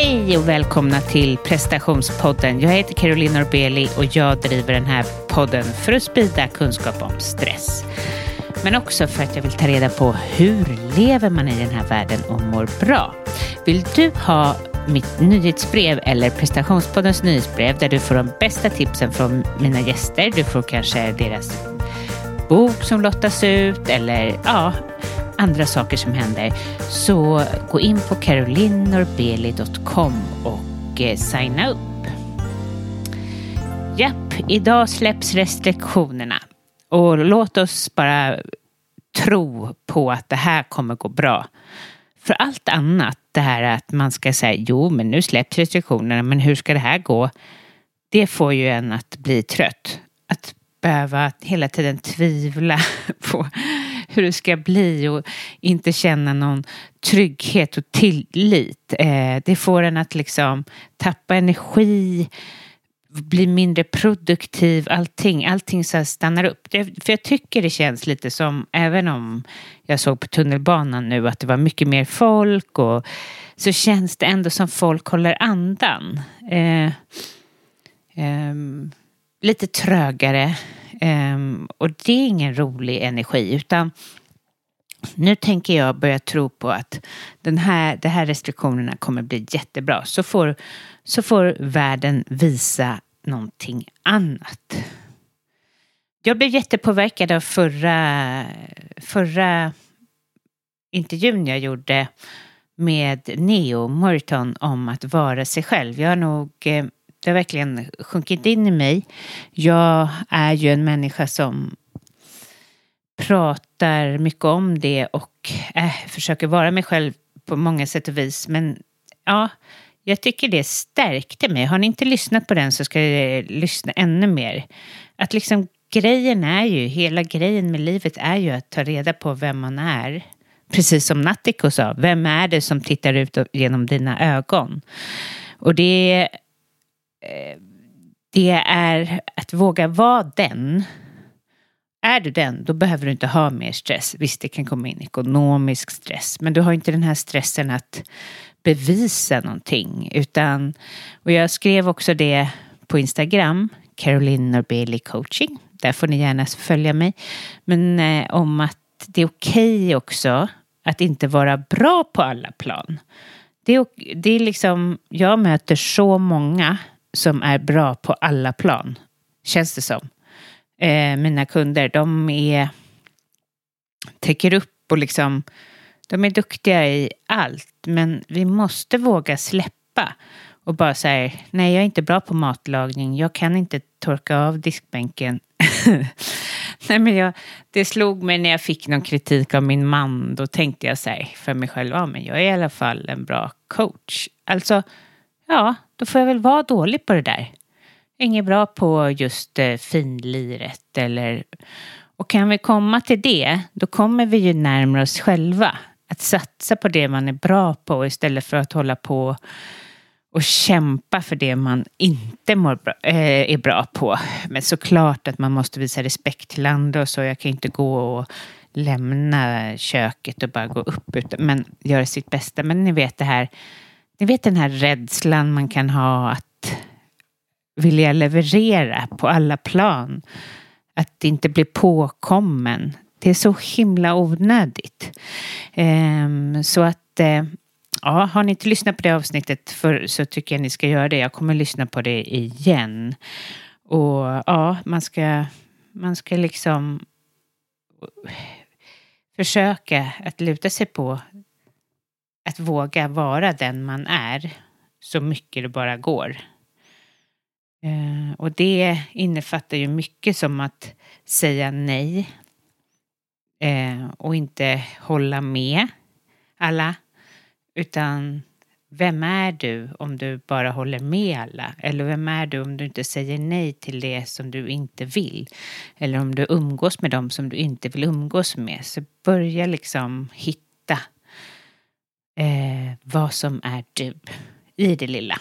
Hej och välkomna till prestationspodden. Jag heter Caroline Norbeli och jag driver den här podden för att sprida kunskap om stress. Men också för att jag vill ta reda på hur lever man i den här världen och mår bra. Vill du ha mitt nyhetsbrev eller prestationspoddens nyhetsbrev där du får de bästa tipsen från mina gäster. Du får kanske deras bok som lottas ut eller ja, andra saker som händer. Så gå in på carolinnorbeli.com och eh, signa upp. Japp, idag släpps restriktionerna. Och låt oss bara tro på att det här kommer gå bra. För allt annat, det här att man ska säga jo men nu släpps restriktionerna men hur ska det här gå? Det får ju en att bli trött. Att behöva hela tiden tvivla på hur det ska bli och inte känna någon trygghet och tillit. Eh, det får en att liksom tappa energi, bli mindre produktiv, allting, allting så stannar upp. För jag tycker det känns lite som, även om jag såg på tunnelbanan nu att det var mycket mer folk och så känns det ändå som folk håller andan. Eh, eh, lite trögare. Um, och det är ingen rolig energi utan nu tänker jag börja tro på att den här, de här restriktionerna kommer bli jättebra. Så får, så får världen visa någonting annat. Jag blev jättepåverkad av förra, förra intervjun jag gjorde med Neo Morton om att vara sig själv. Jag har nog eh, det har verkligen sjunkit in i mig. Jag är ju en människa som pratar mycket om det och äh, försöker vara mig själv på många sätt och vis. Men ja, jag tycker det stärkte mig. Har ni inte lyssnat på den så ska jag eh, lyssna ännu mer. Att liksom grejen är ju, hela grejen med livet är ju att ta reda på vem man är. Precis som Nattiko sa, vem är det som tittar ut genom dina ögon? Och det det är att våga vara den. Är du den, då behöver du inte ha mer stress. Visst, det kan komma in ekonomisk stress, men du har inte den här stressen att bevisa någonting. Utan, och jag skrev också det på Instagram, Caroline Norbeli coaching. Där får ni gärna följa mig. Men eh, om att det är okej okay också att inte vara bra på alla plan. Det är, det är liksom, jag möter så många som är bra på alla plan. Känns det som. Eh, mina kunder, de är täcker upp och liksom de är duktiga i allt. Men vi måste våga släppa och bara säga nej jag är inte bra på matlagning. Jag kan inte torka av diskbänken. nej men jag, det slog mig när jag fick någon kritik av min man. Då tänkte jag så här för mig själv, ja men jag är i alla fall en bra coach. Alltså ja, då får jag väl vara dålig på det där. Inget bra på just eh, finliret eller... Och kan vi komma till det, då kommer vi ju närmare oss själva. Att satsa på det man är bra på istället för att hålla på och kämpa för det man inte mår bra, äh, är bra på. Men såklart att man måste visa respekt till andra och så. Jag kan inte gå och lämna köket och bara gå upp, utan, men göra sitt bästa. Men ni vet det här ni vet den här rädslan man kan ha att vilja leverera på alla plan. Att inte bli påkommen. Det är så himla onödigt. Ehm, så att eh, Ja, har ni inte lyssnat på det avsnittet för, så tycker jag ni ska göra det. Jag kommer lyssna på det igen. Och ja, man ska, man ska liksom försöka att luta sig på att våga vara den man är så mycket det bara går. Eh, och det innefattar ju mycket som att säga nej eh, och inte hålla med alla. Utan vem är du om du bara håller med alla? Eller vem är du om du inte säger nej till det som du inte vill? Eller om du umgås med dem som du inte vill umgås med. Så börja liksom hitta eh, vad som är du i det lilla.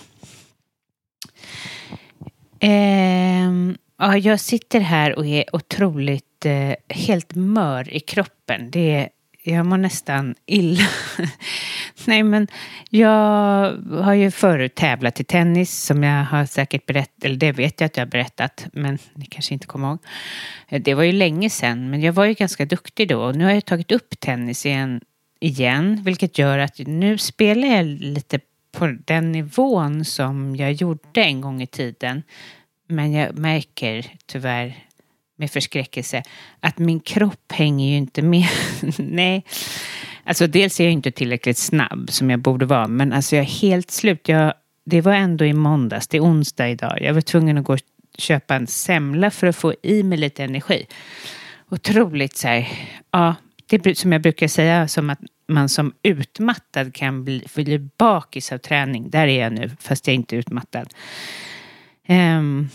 Eh, ja, jag sitter här och är otroligt eh, helt mör i kroppen. Det är, jag mår nästan illa. Nej, men jag har ju förut tävlat i tennis som jag har säkert berättat, eller det vet jag att jag har berättat, men ni kanske inte kommer ihåg. Eh, det var ju länge sedan, men jag var ju ganska duktig då och nu har jag tagit upp tennis igen, igen vilket gör att nu spelar jag lite på den nivån som jag gjorde en gång i tiden. Men jag märker tyvärr med förskräckelse att min kropp hänger ju inte med. Nej, alltså dels är jag inte tillräckligt snabb som jag borde vara, men alltså jag är helt slut. Jag, det var ändå i måndags, det är onsdag idag. Jag var tvungen att gå och köpa en semla för att få i mig lite energi. Otroligt så här, ja, det är som jag brukar säga, som att man som utmattad kan bli, bli bakis av träning. Där är jag nu, fast jag är inte utmattad. Um,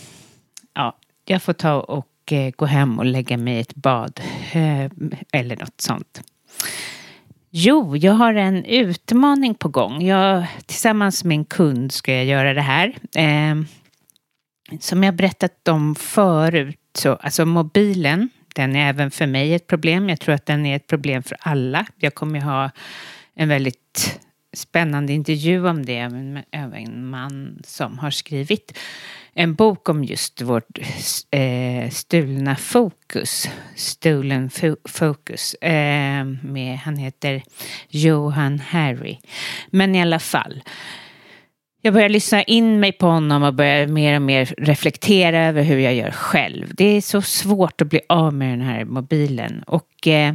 ja, jag får ta och uh, gå hem och lägga mig i ett bad. Uh, eller något sånt. Jo, jag har en utmaning på gång. Jag, tillsammans med en kund ska jag göra det här. Um, som jag berättat om förut, så, alltså mobilen den är även för mig ett problem. Jag tror att den är ett problem för alla. Jag kommer ha en väldigt spännande intervju om det med en man som har skrivit en bok om just vårt eh, stulna fokus. Stolen fo. Eh, med, han heter Johan Harry. Men i alla fall. Jag börjar lyssna in mig på honom och börjar mer och mer reflektera över hur jag gör själv. Det är så svårt att bli av med den här mobilen. Och eh,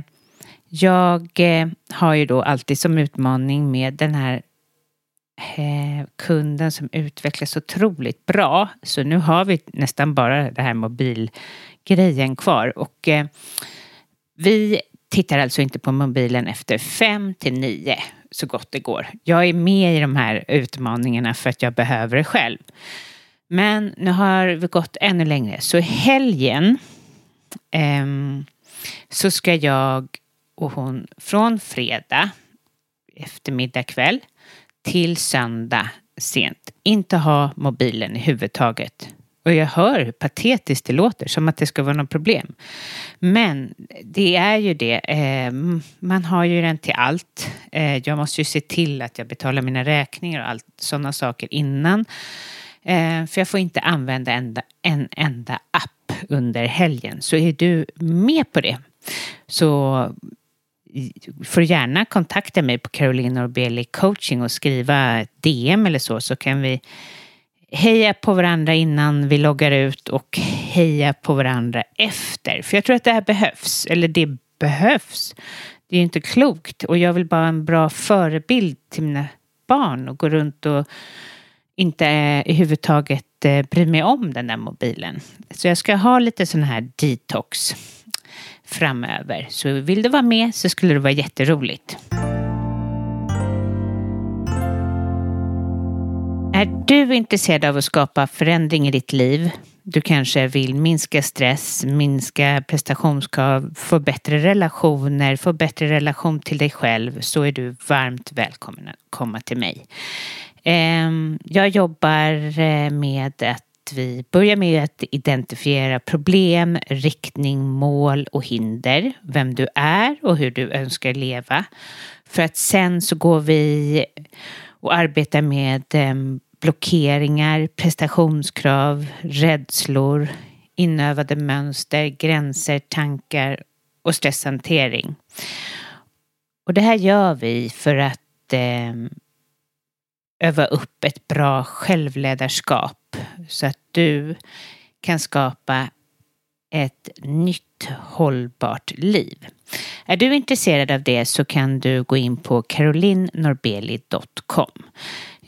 jag eh, har ju då alltid som utmaning med den här eh, kunden som utvecklas otroligt bra. Så nu har vi nästan bara den här mobilgrejen kvar. Och eh, vi tittar alltså inte på mobilen efter fem till nio så gott det går. Jag är med i de här utmaningarna för att jag behöver det själv. Men nu har vi gått ännu längre. Så i helgen eh, så ska jag och hon från fredag eftermiddag kväll till söndag sent inte ha mobilen i huvudtaget. Och jag hör hur patetiskt det låter, som att det ska vara något problem. Men det är ju det. Eh, man har ju den till allt. Eh, jag måste ju se till att jag betalar mina räkningar och allt sådana saker innan. Eh, för jag får inte använda en enda app under helgen. Så är du med på det så får gärna kontakta mig på Caroline Norbeli coaching och skriva DM eller så så kan vi heja på varandra innan vi loggar ut och heja på varandra efter. För jag tror att det här behövs, eller det behövs. Det är ju inte klokt och jag vill bara ha en bra förebild till mina barn och gå runt och inte eh, överhuvudtaget eh, bry mig om den där mobilen. Så jag ska ha lite sån här detox framöver. Så vill du vara med så skulle det vara jätteroligt. Är du intresserad av att skapa förändring i ditt liv? Du kanske vill minska stress, minska prestationskrav, få bättre relationer, få bättre relation till dig själv så är du varmt välkommen att komma till mig. Ehm, jag jobbar eh, med att vi börjar med att identifiera problem, riktning, mål och hinder, vem du är och hur du önskar leva. För att sen så går vi och arbetar med ehm, blockeringar, prestationskrav, rädslor, inövade mönster, gränser, tankar och stresshantering. Och det här gör vi för att eh, öva upp ett bra självledarskap så att du kan skapa ett nytt hållbart liv. Är du intresserad av det så kan du gå in på carolinnorbeli.com.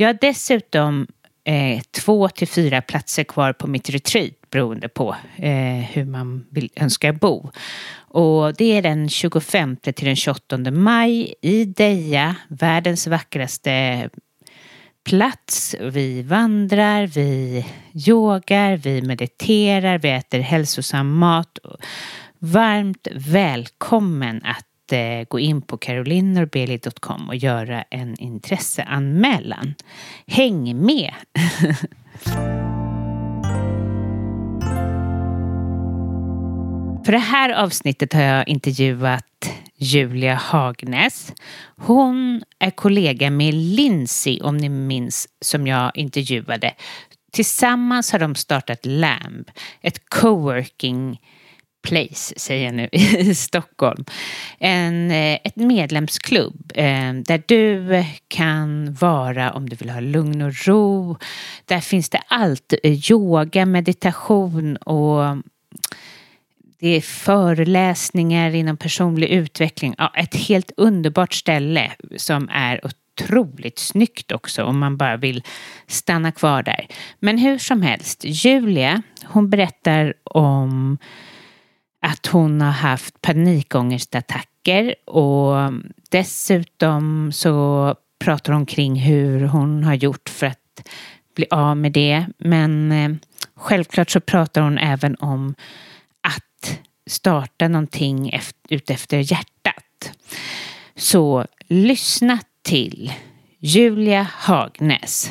Jag har dessutom eh, två till fyra platser kvar på mitt retreat beroende på eh, hur man vill, önskar bo. Och det är den 25 till den 28 maj i Deja, världens vackraste plats. Vi vandrar, vi yogar, vi mediterar, vi äter hälsosam mat. Varmt välkommen att eh, gå in på carolinnorbeli.com och göra en intresseanmälan. Häng med! För det här avsnittet har jag intervjuat Julia Hagnäs. Hon är kollega med Lindsay, om ni minns, som jag intervjuade. Tillsammans har de startat LAMB, ett coworking Place, säger jag nu, i Stockholm. En, eh, ett medlemsklubb eh, där du kan vara om du vill ha lugn och ro. Där finns det allt, eh, yoga, meditation och det är föreläsningar inom personlig utveckling. Ja, ett helt underbart ställe som är otroligt snyggt också om man bara vill stanna kvar där. Men hur som helst, Julia, hon berättar om att hon har haft panikångestattacker och dessutom så pratar hon kring hur hon har gjort för att bli av med det. Men eh, självklart så pratar hon även om att starta någonting utefter hjärtat. Så lyssna till Julia Hagnäs.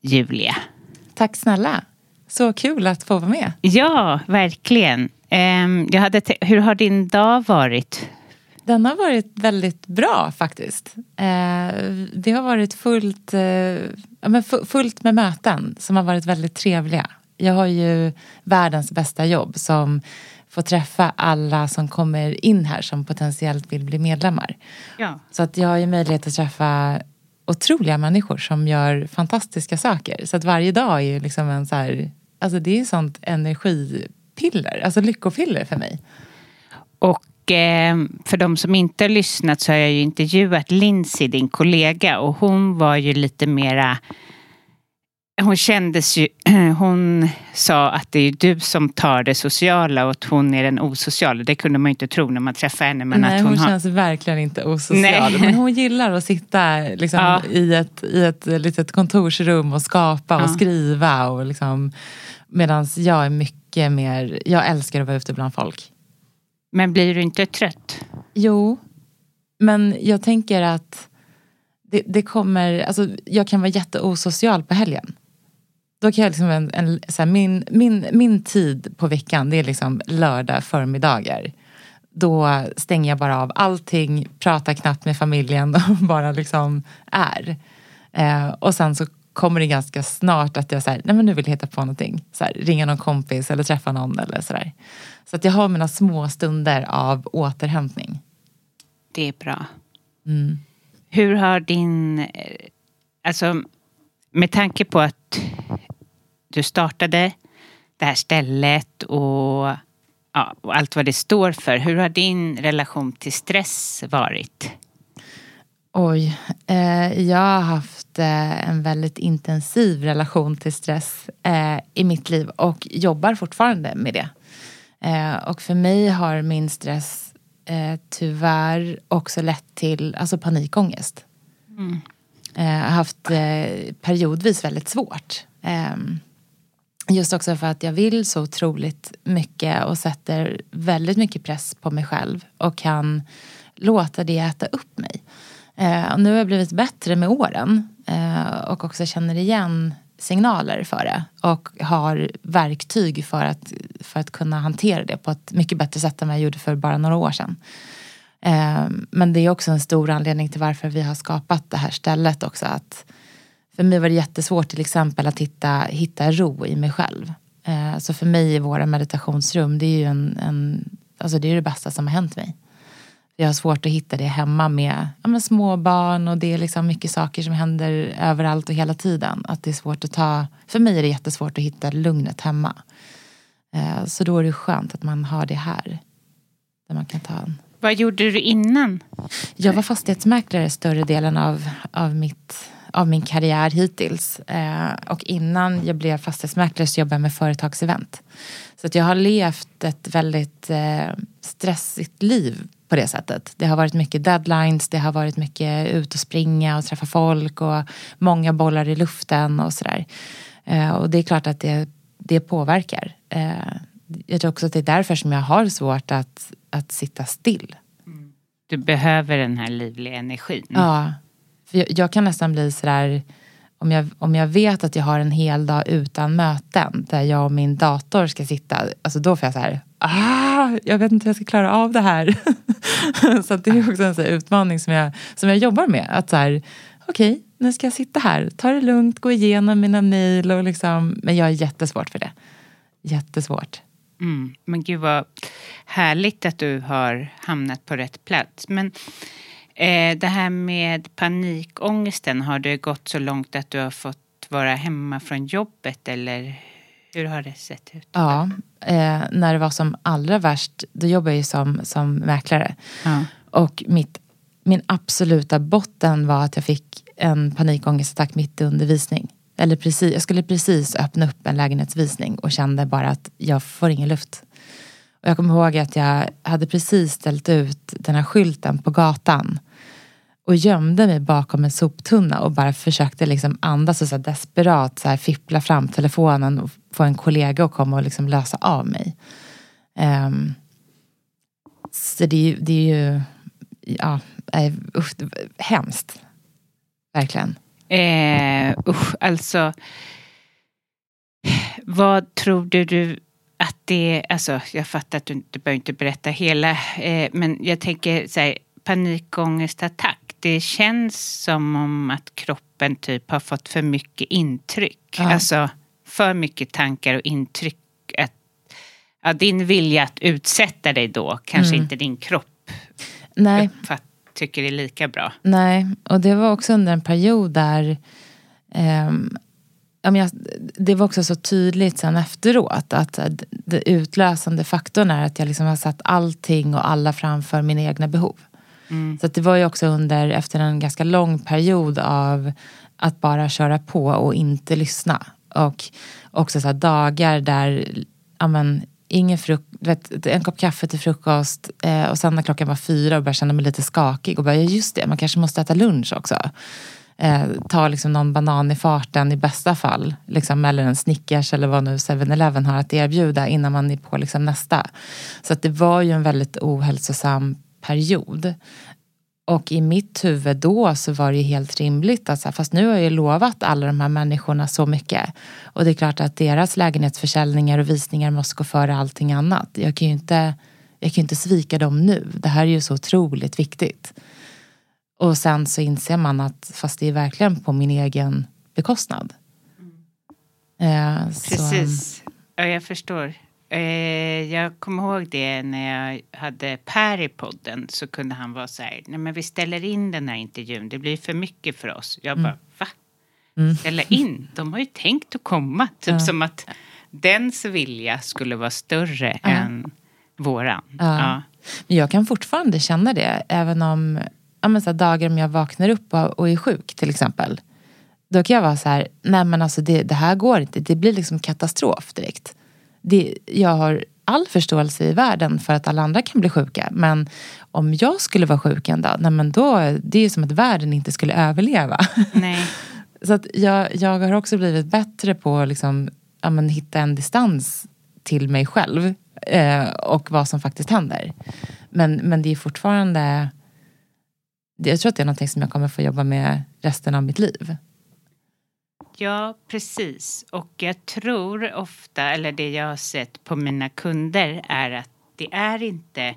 Julia. Tack snälla. Så kul att få vara med. Ja, verkligen. Ehm, jag hade hur har din dag varit? Den har varit väldigt bra faktiskt. Eh, det har varit fullt, eh, fullt med möten som har varit väldigt trevliga. Jag har ju världens bästa jobb som får träffa alla som kommer in här som potentiellt vill bli medlemmar. Ja. Så att jag har ju möjlighet att träffa otroliga människor som gör fantastiska saker. Så att varje dag är ju liksom en så här, alltså det är sånt energipiller, alltså lyckopiller för mig. Och eh, för de som inte har lyssnat så har jag ju intervjuat Lindsay, din kollega, och hon var ju lite mera hon kändes ju, hon sa att det är du som tar det sociala och att hon är den osociala. Det kunde man ju inte tro när man träffade henne. Men Nej, att hon, hon känns verkligen inte osocial. Nej. Men hon gillar att sitta liksom, ja. i, ett, i ett litet kontorsrum och skapa och ja. skriva. Och liksom, Medan jag är mycket mer, jag älskar att vara ute bland folk. Men blir du inte trött? Jo, men jag tänker att det, det kommer, alltså, jag kan vara jätteosocial på helgen. Då kan jag liksom en, en, så här, min, min, min tid på veckan det är liksom lördag förmiddagar. Då stänger jag bara av allting, pratar knappt med familjen och bara liksom är. Eh, och sen så kommer det ganska snart att jag säger, nej men nu vill jag hitta på någonting. Så här, ringa någon kompis eller träffa någon eller sådär. Så att jag har mina små stunder av återhämtning. Det är bra. Mm. Hur har din... eh, Alltså, med tanke på att du startade det här stället och, ja, och allt vad det står för. Hur har din relation till stress varit? Oj, eh, jag har haft eh, en väldigt intensiv relation till stress eh, i mitt liv och jobbar fortfarande med det. Eh, och för mig har min stress eh, tyvärr också lett till alltså panikångest. Eh, Jag har haft periodvis väldigt svårt. Just också för att jag vill så otroligt mycket och sätter väldigt mycket press på mig själv och kan låta det äta upp mig. Eh, och nu har jag blivit bättre med åren eh, och också känner igen signaler för det och har verktyg för att, för att kunna hantera det på ett mycket bättre sätt än vad jag gjorde för bara några år sedan. Eh, men det är också en stor anledning till varför vi har skapat det här stället också. Att för mig var det jättesvårt till exempel att hitta, hitta ro i mig själv. Eh, så för mig i våra meditationsrum, det är ju en, en, alltså det, är det bästa som har hänt mig. Jag har svårt att hitta det hemma med, ja, med små barn och det är liksom mycket saker som händer överallt och hela tiden. Att det är svårt att ta, för mig är det jättesvårt att hitta lugnet hemma. Eh, så då är det skönt att man har det här. Där man kan ta en Vad gjorde du innan? jag var fastighetsmäklare större delen av, av, mitt, av min karriär hittills. Eh, och innan jag blev fastighetsmäklare så jobbade jag med företagsevent. Så att jag har levt ett väldigt eh, stressigt liv på det sättet. Det har varit mycket deadlines, det har varit mycket ut och springa och träffa folk och många bollar i luften och sådär. Eh, och det är klart att det, det påverkar. Eh, jag tror också att det är därför som jag har svårt att, att sitta still. Du behöver den här livliga energin. Ja. För jag, jag kan nästan bli sådär, om jag, om jag vet att jag har en hel dag utan möten där jag och min dator ska sitta, alltså då får jag så här, ah, jag vet inte hur jag ska klara av det här. så det är också en sån här utmaning som jag, som jag jobbar med. Att så här, okej, nu ska jag sitta här, ta det lugnt, gå igenom mina mejl och liksom, men jag är jättesvårt för det. Jättesvårt. Mm. Men gud vad härligt att du har hamnat på rätt plats. Men det här med panikångesten, har det gått så långt att du har fått vara hemma från jobbet eller hur har det sett ut? Ja, eh, när det var som allra värst, då jobbade jag ju som, som mäklare. Ja. Och mitt, min absoluta botten var att jag fick en panikångestattack mitt i undervisning. Eller precis, jag skulle precis öppna upp en lägenhetsvisning och kände bara att jag får ingen luft. Och jag kommer ihåg att jag hade precis ställt ut den här skylten på gatan och gömde mig bakom en soptunna och bara försökte liksom andas och så här desperat så här fippla fram telefonen och få en kollega att komma och liksom lösa av mig. Um, så det är ju, det är ju ja, eh, usch, hemskt. Verkligen. Eh, usch, alltså. Vad tror du, du att det Alltså, jag fattar att du inte behöver inte berätta hela. Eh, men jag tänker så här, panikångestattack. Det känns som om att kroppen typ har fått för mycket intryck. Ja. Alltså för mycket tankar och intryck. Att, ja, din vilja att utsätta dig då kanske inte din kropp Nej, uppfatt, tycker är lika bra. Nej, och det var också under en period där ehm, ja, men det var också så tydligt sen efteråt att eh, d- det utlösande faktorn är att jag liksom har satt allting och alla framför mina egna behov. Mm. Så att det var ju också under, efter en ganska lång period av att bara köra på och inte lyssna. Och också så här dagar där, ja men, ingen frukt, vet, en kopp kaffe till frukost eh, och sen när klockan var fyra och började känna mig lite skakig och bara, ja just det, man kanske måste äta lunch också. Eh, ta liksom någon banan i farten i bästa fall. Liksom, eller en Snickers eller vad nu 7-Eleven har att erbjuda innan man är på liksom nästa. Så att det var ju en väldigt ohälsosam period. Och i mitt huvud då så var det ju helt rimligt att så här, fast nu har jag ju lovat alla de här människorna så mycket. Och det är klart att deras lägenhetsförsäljningar och visningar måste gå före allting annat. Jag kan ju inte, jag kan inte svika dem nu. Det här är ju så otroligt viktigt. Och sen så inser man att fast det är verkligen på min egen bekostnad. Eh, så- Precis. Ja, jag förstår. Eh, jag kommer ihåg det när jag hade Per i podden så kunde han vara så här, nej men vi ställer in den här intervjun, det blir för mycket för oss. Jag bara, va? Ställa in? De har ju tänkt att komma. Typ som att dens vilja skulle vara större än våran. Ja. Men jag kan fortfarande känna det. Även om ja, men så dagar om jag vaknar upp och, och är sjuk till exempel. Då kan jag vara så här, nej men alltså det, det här går inte. Det blir liksom katastrof direkt. Det, jag har all förståelse i världen för att alla andra kan bli sjuka. Men om jag skulle vara sjuk en dag, nej men då, det är ju som att världen inte skulle överleva. Nej. Så att jag, jag har också blivit bättre på att liksom, ja, men hitta en distans till mig själv eh, och vad som faktiskt händer. Men, men det är fortfarande... Jag tror att det är någonting som jag kommer få jobba med resten av mitt liv. Ja, precis. Och jag tror ofta, eller det jag har sett på mina kunder är att det är inte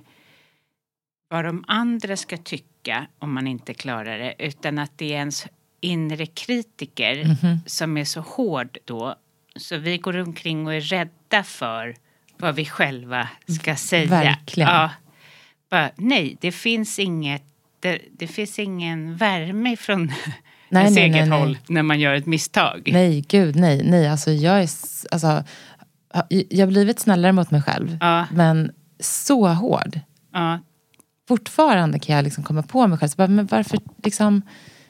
vad de andra ska tycka om man inte klarar det utan att det är ens inre kritiker som är så hård då. Så vi går omkring och är rädda för vad vi själva ska säga. Verkligen. Ja. Bara, nej, det finns inget det, det finns ingen värme från Nej, ens nej, eget nej, nej. håll när man gör ett misstag. Nej, gud nej. nej alltså, jag, är, alltså, jag har blivit snällare mot mig själv. Ja. Men så hård. Ja, fortfarande kan jag liksom komma på mig själv. Så bara, men varför liksom,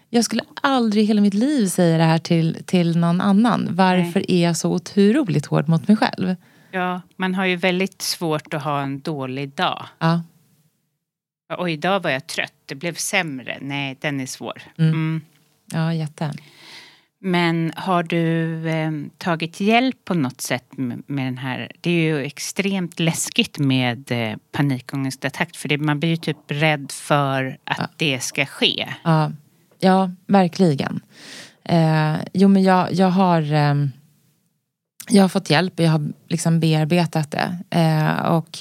jag skulle aldrig i hela mitt liv säga det här till, till någon annan. Varför är jag så otroligt hård mot mig själv? ja, man har ju väldigt svårt att ha en dålig dag. Ja, Och idag var jag trött, det blev sämre. Nej, den är svår. Mm. Ja jätte. Men har du eh, tagit hjälp på något sätt med, med den här? Det är ju extremt läskigt med eh, panikångestattack för det, man blir ju typ rädd för att det ska ske. Ja, ja verkligen. Eh, jo, men jag, jag har ehm, jag har fått hjälp och jag har liksom bearbetat det. Eh, och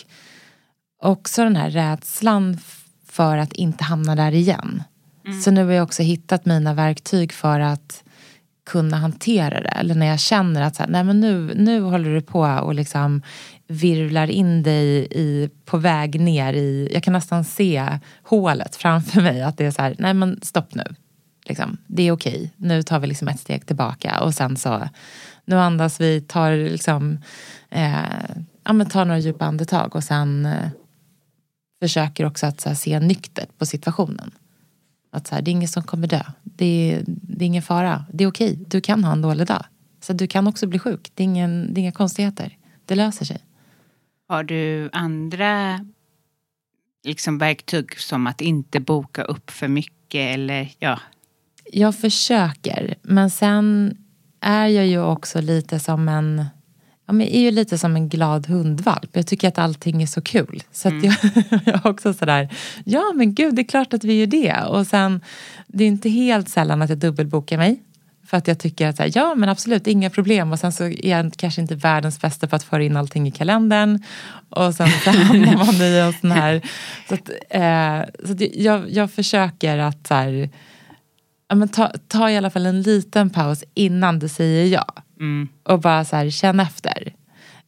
också den här rädslan för att inte hamna där igen. Mm. Så nu har jag också hittat mina verktyg för att kunna hantera det. Eller när jag känner att så här, nej men nu, nu håller du på och liksom virvlar in dig i, på väg ner i... Jag kan nästan se hålet framför mig. Att det är så här, nej men stopp nu. Liksom, det är okej. Nu tar vi liksom ett steg tillbaka. Och sen så, nu andas vi, tar liksom... Eh, ja, men tar några djupa andetag och sen eh, försöker också att så här, se nyktert på situationen. Att så här, det är ingen som kommer dö. Det är, det är ingen fara. Det är okej. Du kan ha en dålig dag. Så du kan också bli sjuk. Det är, ingen, det är inga konstigheter. Det löser sig. Har du andra liksom, verktyg som att inte boka upp för mycket eller ja? Jag försöker. Men sen är jag ju också lite som en... Ja, men är ju lite som en glad hundvalp. Jag tycker att allting är så kul. Så att jag, jag är också sådär, ja men gud det är klart att vi gör det. Och sen, det är inte helt sällan att jag dubbelbokar mig. För att jag tycker att här, ja men absolut, inga problem. Och sen så är jag kanske inte världens bästa på att föra in allting i kalendern. Och sen så hamnar man i en sån här... Så, att, eh, så jag, jag försöker att så här, ja, men ta, ta i alla fall en liten paus innan du säger ja. Och bara så här, känn efter.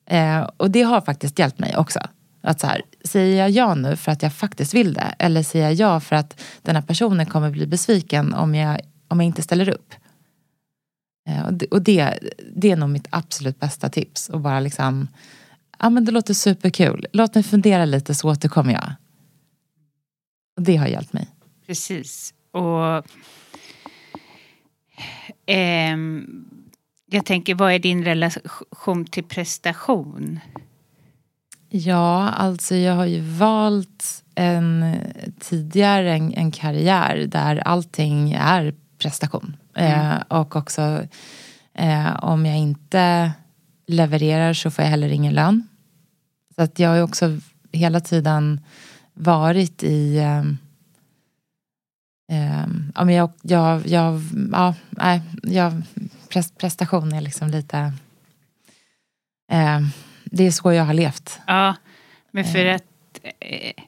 Eh, och det har faktiskt hjälpt mig också. Att så här, säger jag ja nu för att jag faktiskt vill det? Eller säger jag ja för att den här personen kommer bli besviken om jag, om jag inte ställer upp? Eh, och det, och det, det är nog mitt absolut bästa tips. Och bara liksom, ja men det låter superkul. Låt mig fundera lite så återkommer jag. Och det har hjälpt mig. Precis. Och ehm, jag tänker, vad är din relation till prestation? Ja, alltså jag har ju valt en, tidigare en, en karriär där allting är prestation. Eh, och också eh, om jag inte levererar så får jag heller ingen lön. Så att jag har ju också hela tiden varit i, eh, Eh, ja, men jag, jag, jag, ja, nej, jag, prestation är liksom lite... Eh, det är så jag har levt. Ja, men för att eh,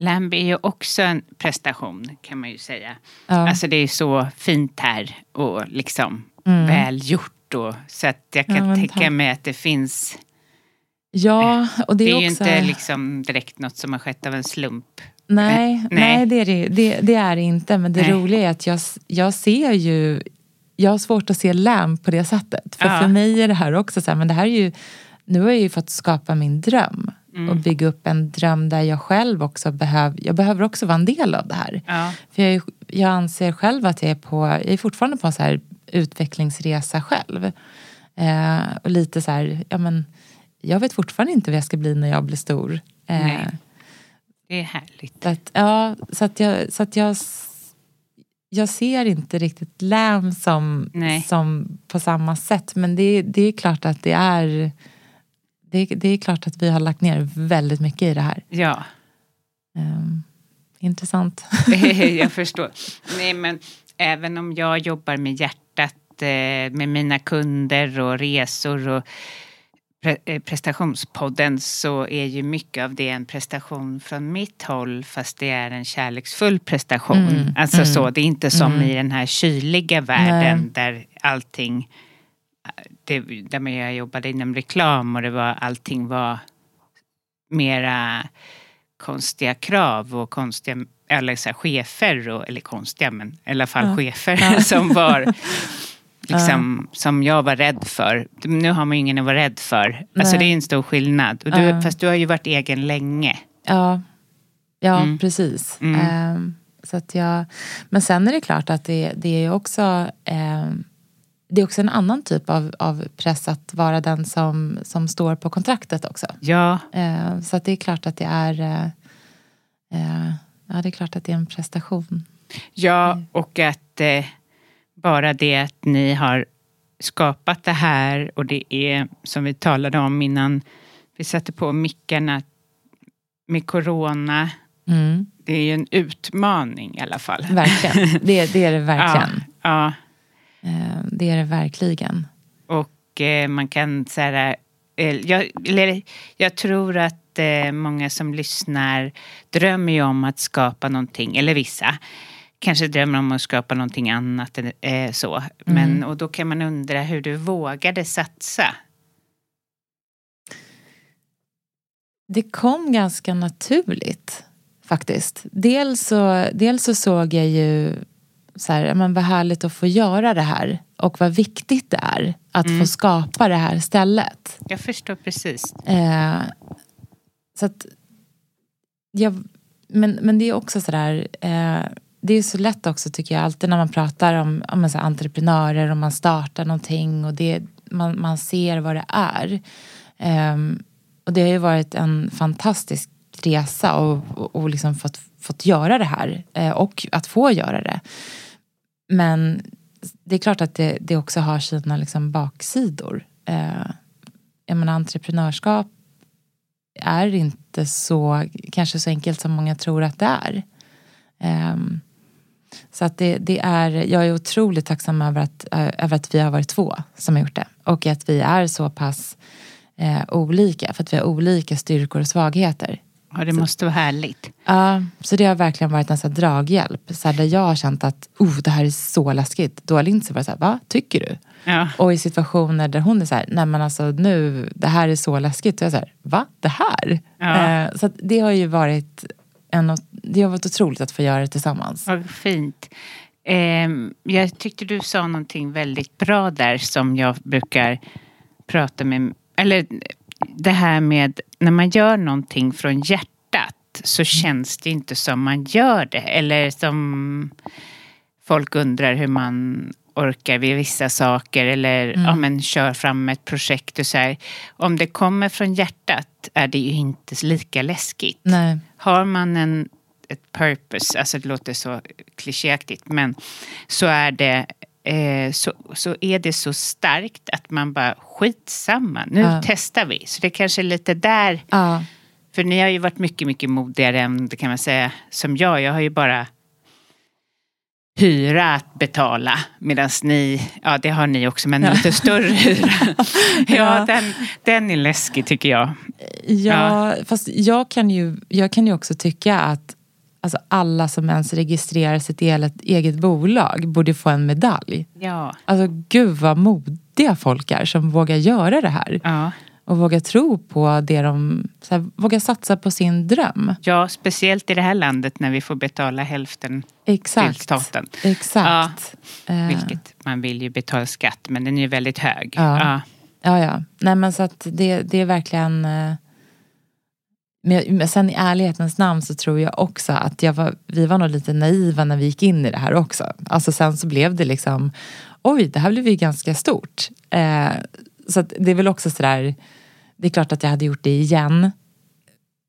Lamb är ju också en prestation kan man ju säga. Ja. Alltså det är så fint här och liksom mm. välgjort. Och, så att jag kan ja, tänka mig att det finns Ja, och det, det är, är ju inte liksom direkt något som har skett av en slump. Nej, nej. nej det, är det, det, det är inte. Men det nej. roliga är att jag, jag ser ju... Jag har svårt att se Lamb på det sättet. För ja. för mig är det här också så här, men det här är ju... Nu har jag ju fått skapa min dröm. Mm. Och bygga upp en dröm där jag själv också behöver... Jag behöver också vara en del av det här. Ja. För jag, jag anser själv att jag är på... Jag är fortfarande på en så här utvecklingsresa själv. Eh, och lite så här, ja men jag vet fortfarande inte vad jag ska bli när jag blir stor. Eh, Nej. Det är härligt. Så att, ja, så att jag, så att jag, jag ser inte riktigt LÄM som, som på samma sätt. Men det, det är klart att det är det, det är klart att vi har lagt ner väldigt mycket i det här. Ja. Um, intressant. jag förstår. Nej, men även om jag jobbar med hjärtat eh, med mina kunder och resor och Eh, prestationspodden så är ju mycket av det en prestation från mitt håll fast det är en kärleksfull prestation. Mm, alltså mm, så, det är inte som mm. i den här kyliga världen Nej. där allting det, där jag jobbade inom reklam och det var allting var mera konstiga krav och konstiga eller så här, chefer, och, eller konstiga men i alla fall ja. chefer ja. som var liksom, uh. som jag var rädd för. Nu har man ju ingen att vara rädd för. Alltså det är en stor skillnad. Och du, uh. Fast du har ju varit egen länge. Ja, ja mm. precis. Mm. Um, så att jag, men sen är det klart att det, det är också um, det är också en annan typ av, av press att vara den som, som står på kontraktet också. Ja. Uh, så att det är klart att det är uh, Ja, det är klart att det är en prestation. Ja, och att bara det att ni har skapat det här och det är som vi talade om innan vi satte på mickarna med corona. Mm. Det är ju en utmaning i alla fall. Verkligen, det, det är det verkligen. Ja, ja. Eh, det är det verkligen. Och eh, man kan säga, eh, jag, eller, jag tror att många som lyssnar drömmer ju om att skapa någonting, eller vissa kanske drömmer om att skapa någonting annat. Eh, så. Men, mm. Och då kan man undra hur du vågade satsa. Det kom ganska naturligt faktiskt. Dels så, dels så såg jag ju så här, men vad härligt att få göra det här. Och vad viktigt det är att mm. få skapa det här stället. Jag förstår precis. Eh, så att, jag, men, men det är också sådär, eh, det är så lätt också tycker jag, alltid när man pratar om, om så entreprenörer och man startar någonting och det, man, man ser vad det är. Um, och det har ju varit en fantastisk resa och, och, och liksom fått, fått göra det här uh, och att få göra det. Men det är klart att det, det också har sina liksom baksidor. Uh, jag menar entreprenörskap är inte så, kanske så enkelt som många tror att det är. Um, så att det, det, är, jag är otroligt tacksam över att, över att vi har varit två som har gjort det. Och att vi är så pass eh, olika. För att vi har olika styrkor och svagheter. Ja, det måste vara härligt. Ja, så det har verkligen varit en sån draghjälp. Så här, där jag har känt att oh, det här är så läskigt. Då har Lindsey varit så här, vad tycker du? Ja. Och i situationer där hon är så här, nej men alltså nu, det här är så läskigt. Och jag är så här, va? Det här? Ja. Eh, så det har ju varit en, det har varit otroligt att få göra det tillsammans. Vad fint. Eh, jag tyckte du sa någonting väldigt bra där som jag brukar prata med, eller det här med när man gör någonting från hjärtat så mm. känns det inte som man gör det. Eller som folk undrar hur man orkar vid vissa saker eller mm. ja, men, kör fram ett projekt och så här. Om det kommer från hjärtat är det ju inte lika läskigt. Nej. Har man en, ett purpose, alltså det låter så klichéaktigt, men så är det eh, så, så är det så starkt att man bara skitsamma, nu ja. testar vi. Så det kanske är lite där. Ja. För ni har ju varit mycket, mycket modigare än det kan man säga som jag. Jag har ju bara hyra att betala. Medan ni, ja det har ni också, men lite större hyra. ja, den, den är läskig tycker jag. Ja, fast jag kan, ju, jag kan ju också tycka att alltså alla som ens registrerar sitt eget, eget bolag borde få en medalj. Ja. Alltså gud vad modiga folk är som vågar göra det här. Ja. Och vågar tro på det de, så här, vågar satsa på sin dröm. ja, speciellt i det här landet när vi får betala hälften Exakt. till staten. Exakt. Eh, Vilket man vill ju betala skatt, men den är ju väldigt hög. Ja. Ja, ja. Nej men så att det, det är verkligen... eh, Men, sen i ärlighetens namn så tror jag också att jag var, vi var nog lite naiva när vi gick in i det här också. Alltså sen så blev det liksom, oj det här blev ju ganska stort. Eh, så det är väl också sådär, det är klart att jag hade gjort det igen.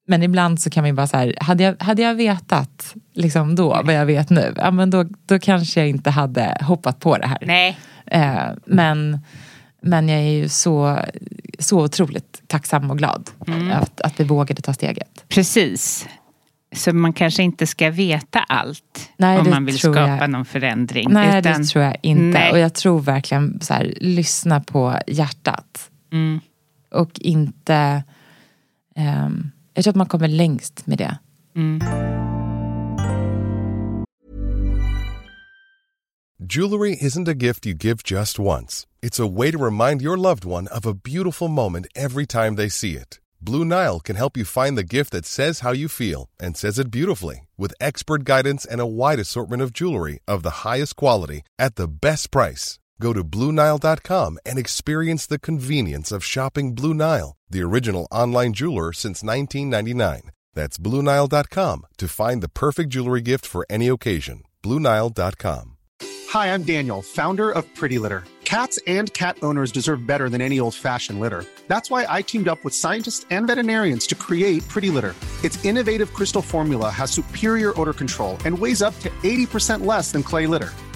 Men ibland så kan man ju bara så här, hade jag, hade jag vetat liksom då vad jag vet nu, ja men då, då kanske jag inte hade hoppat på det här. Nej, Eh, men, men jag är ju så, så otroligt tacksam och glad att, att vi vågade ta steget. precis. Så man kanske inte ska veta allt Nej, om man vill skapa jag- någon förändring. Nej, utan, det tror jag inte. Nej. Och jag tror verkligen så här, lyssna på hjärtat. Mm. Och inte... ehm, jag tror att man kommer längst med det. Mm. Jewelry isn't a gift you give just once. It's a way to remind your loved one of a beautiful moment every time they see it. Blue Nile can help you find the gift that says how you feel and says it beautifully with expert guidance and a wide assortment of jewelry of the highest quality at the best price. Go to BlueNile.com and experience the convenience of shopping Blue Nile, the original online jeweler since 1999. That's BlueNile.com to find the perfect jewelry gift for any occasion. BlueNile.com. Hi, I'm Daniel, founder of Pretty Litter. Cats and cat owners deserve better than any old fashioned litter. That's why I teamed up with scientists and veterinarians to create Pretty Litter. Its innovative crystal formula has superior odor control and weighs up to 80% less than clay litter.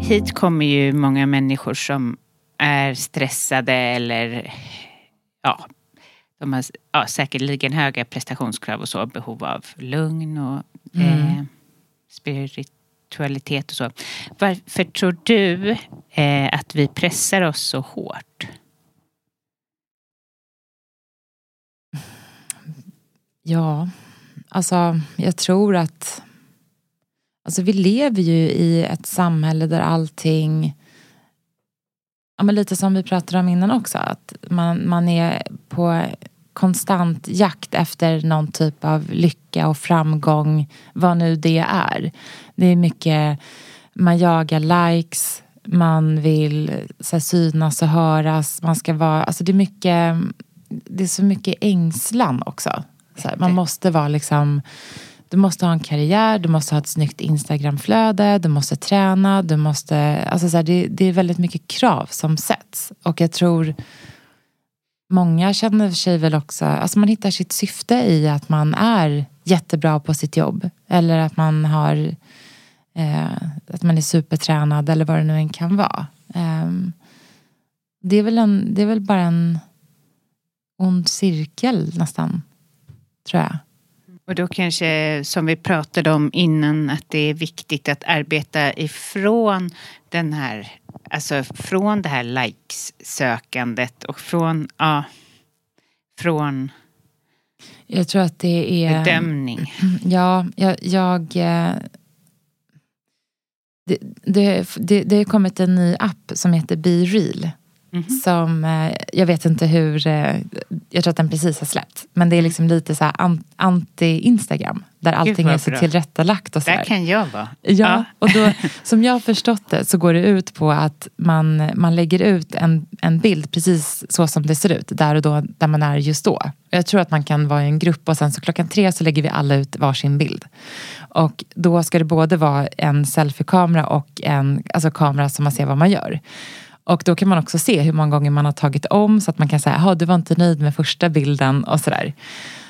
Hit kommer ju många människor som är stressade eller ja, de har ja, säkerligen höga prestationskrav och så, behov av lugn och eh, spiritualitet och så. Varför tror du eh, att vi pressar oss så hårt? Ja, alltså jag tror att alltså, vi lever ju i ett samhälle där allting ja, men lite som vi pratade om innan också, att man, man är på konstant jakt efter någon typ av lycka och framgång, vad nu det är. Det är mycket, man jagar likes, man vill så här, synas och höras, man ska vara, alltså det är mycket, det är så mycket ängslan också. Så här, man måste vara liksom du måste ha en karriär, du måste ha ett snyggt Instagramflöde, du måste träna, du måste... Alltså så här, det, det är väldigt mycket krav som sätts. Och jag tror många känner sig väl också... Alltså man hittar sitt syfte i att man är jättebra på sitt jobb. Eller att man har... Eh, att man är supertränad eller vad det nu än kan vara. Eh, det, är väl en, det är väl bara en ond cirkel nästan, tror jag. Och då kanske, som vi pratade om innan, att det är viktigt att arbeta ifrån den här, alltså från det här likes-sökandet och från, ja, från Jag tror att det är... bedömning. Ja, jag... jag eh, Det, det, det, det har kommit en ny app som heter Be Real. Som, eh, jag vet inte hur, eh, jag tror att den precis har släppt. Men det är liksom lite så här an- anti-Instagram. Där allting är så bra. tillrättalagt och så Där kan jag vara. Ja, och då, som jag har förstått det så går det ut på att man, man lägger ut en, en bild precis så som det ser ut, där och då, där man är just då. Jag tror att man kan vara i en grupp och sen så klockan tre så lägger vi alla ut varsin bild. Och då ska det både vara en selfie-kamera och en alltså kamera som man ser vad man gör. Och då kan man också se hur många gånger man har tagit om så att man kan säga, jaha du var inte nöjd med första bilden och sådär.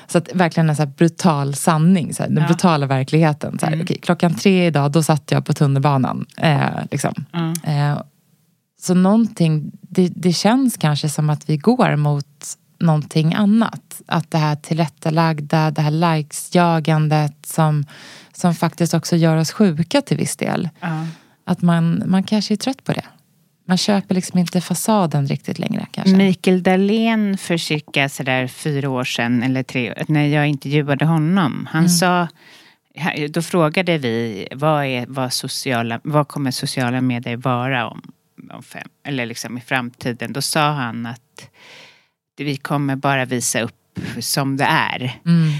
Så att verkligen en så brutal sanning, så här, den brutala verkligheten. Så här, okej, klockan tre idag, då satt jag på tunnelbanan. Eh, liksom. eh, så någonting, det, det känns kanske som att vi går mot någonting annat. Att det här tillrättalagda, det här likes-jagandet som, som faktiskt också gör oss sjuka till viss del. Att man, man kanske är trött på det. Man köper liksom inte fasaden riktigt längre kanske. Mikael Dahlén för cirka sådär fyra år sedan, eller tre, när jag intervjuade honom. Han sa, då frågade vi, vad, är, vad, sociala, vad kommer sociala medier vara om, om fem, eller liksom i framtiden? Då sa han att vi kommer bara visa upp som det är. Mm.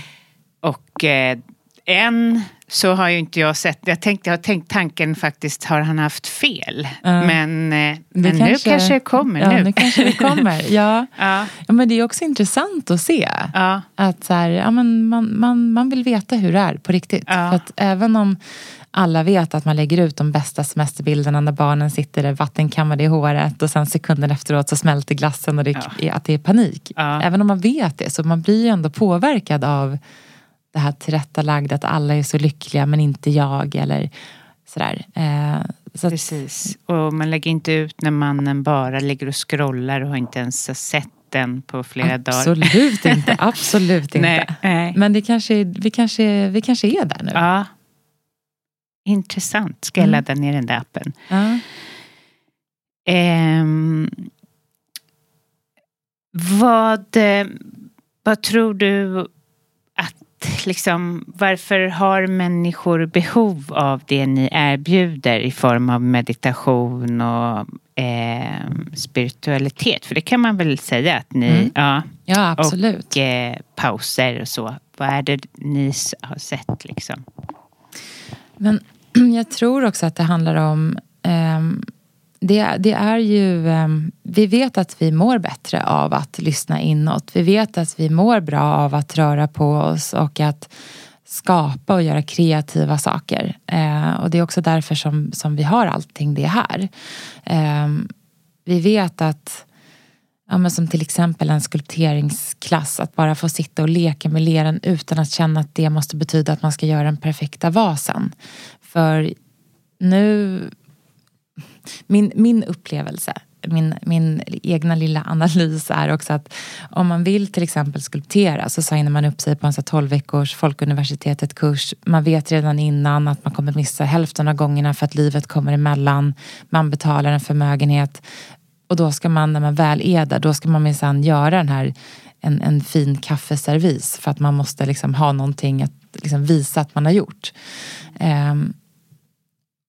Och eh, än så har ju inte jag sett, jag, tänkte, jag har tänkt tanken faktiskt, har han haft fel? Men, eh, men nu kanske det kommer. ja, nu. nu kanske det kommer. Ja. Ja. Ja, men det är också intressant att se. Ja. Att så här, ja, men man, man, man vill veta hur det är på riktigt. Ja. För att även om alla vet att man lägger ut de bästa semesterbilderna när barnen sitter vattenkammade i håret och sen sekunden efteråt så smälter glassen och det, att det är panik. Ja. Även om man vet det så man blir ju ändå påverkad av det här tillrättalagda att alla är så lyckliga men inte jag eller sådär. Eh, så att, Precis. Och man lägger inte ut när mannen bara ligger och scrollar och har inte ens sett den på flera dagar. Absolut inte, absolut inte. Nej, nej. Men det kanske, vi, kanske, vi kanske är där nu. Ja. Intressant. Ska jag Mm. ladda ner den där appen? Ja. Ehm, vad, eh, vad tror du att, liksom, varför har människor behov av det ni erbjuder i form av meditation och eh, spiritualitet? För det kan man väl säga att ni, Mm. ja, ja, absolut. och eh, pauser och så. Vad är det ni har sett liksom? Men jag tror också att det handlar om ehm, det, det är ju, ehm, vi vet att vi mår bättre av att lyssna inåt. Vi vet att vi mår bra av att röra på oss och att skapa och göra kreativa saker. Eh, och det är också därför som, som vi har allting det här. Ehm, vi vet att Ja, men som till exempel en skulpteringsklass, att bara få sitta och leka med leran utan att känna att det måste betyda att man ska göra den perfekta vasen. För nu, min, min upplevelse, min, min egna lilla analys är också att om man vill till exempel skulptera så signar man upp sig på en så 12 veckors Folkuniversitetet-kurs. Man vet redan innan att man kommer missa hälften av gångerna för att livet kommer emellan. Man betalar en förmögenhet. Och då ska man, när man väl är där, då ska man minsann göra den här en, en fin kaffeservis för att man måste liksom ha någonting att liksom visa att man har gjort. Um,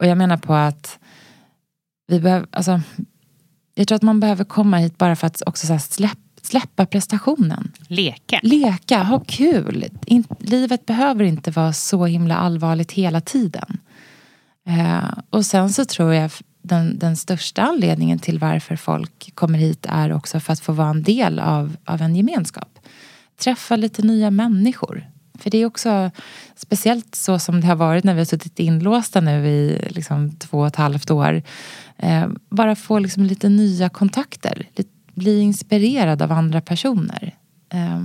och jag menar på att vi behöver, alltså, jag tror att man behöver komma hit bara för att också så släpp, släppa prestationen. Leka. Leka, ha kul. In, livet behöver inte vara så himla allvarligt hela tiden. Eh, och sen så tror jag den, den största anledningen till varför folk kommer hit är också för att få vara en del av, av en gemenskap. Träffa lite nya människor. För det är också speciellt så som det har varit när vi har suttit inlåsta nu i liksom två och ett halvt år. Eh, bara få liksom lite nya kontakter. Lite, bli inspirerad av andra personer. Eh,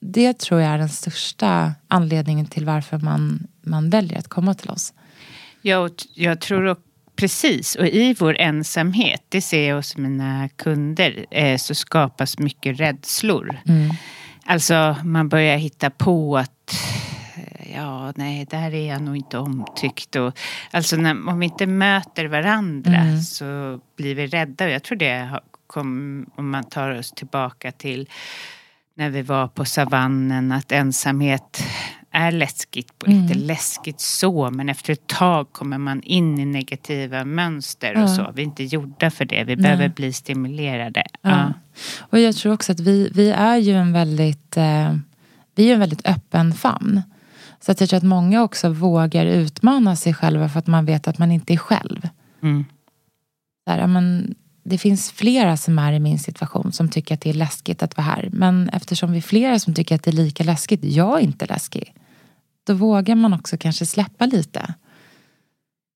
det tror jag är den största anledningen till varför man, man väljer att komma till oss. Jag, jag tror och, precis, och i vår ensamhet, det ser jag hos mina kunder, eh, så skapas mycket rädslor. Alltså man börjar hitta på att eh, ja, nej, där är jag nog inte omtyckt. Och, alltså när, om vi inte möter varandra så blir vi rädda. Och jag tror det kom, om man tar oss tillbaka till när vi var på savannen, att ensamhet är läskigt, Mm. inte läskigt så, men efter ett tag kommer man in i negativa mönster och Ja. så. Vi är inte gjorda för det, vi behöver bli stimulerade. Ja. Ja. Och jag tror också att vi, vi är ju en väldigt eh, vi är en väldigt öppen famn. Så att jag tror att många också vågar utmana sig själva för att man vet att man inte är själv. Mm. Ja, men, det finns flera som är i min situation som tycker att det är läskigt att vara här. Men eftersom vi är flera som tycker att det är lika läskigt, jag är inte läskig. Då vågar man också kanske släppa lite.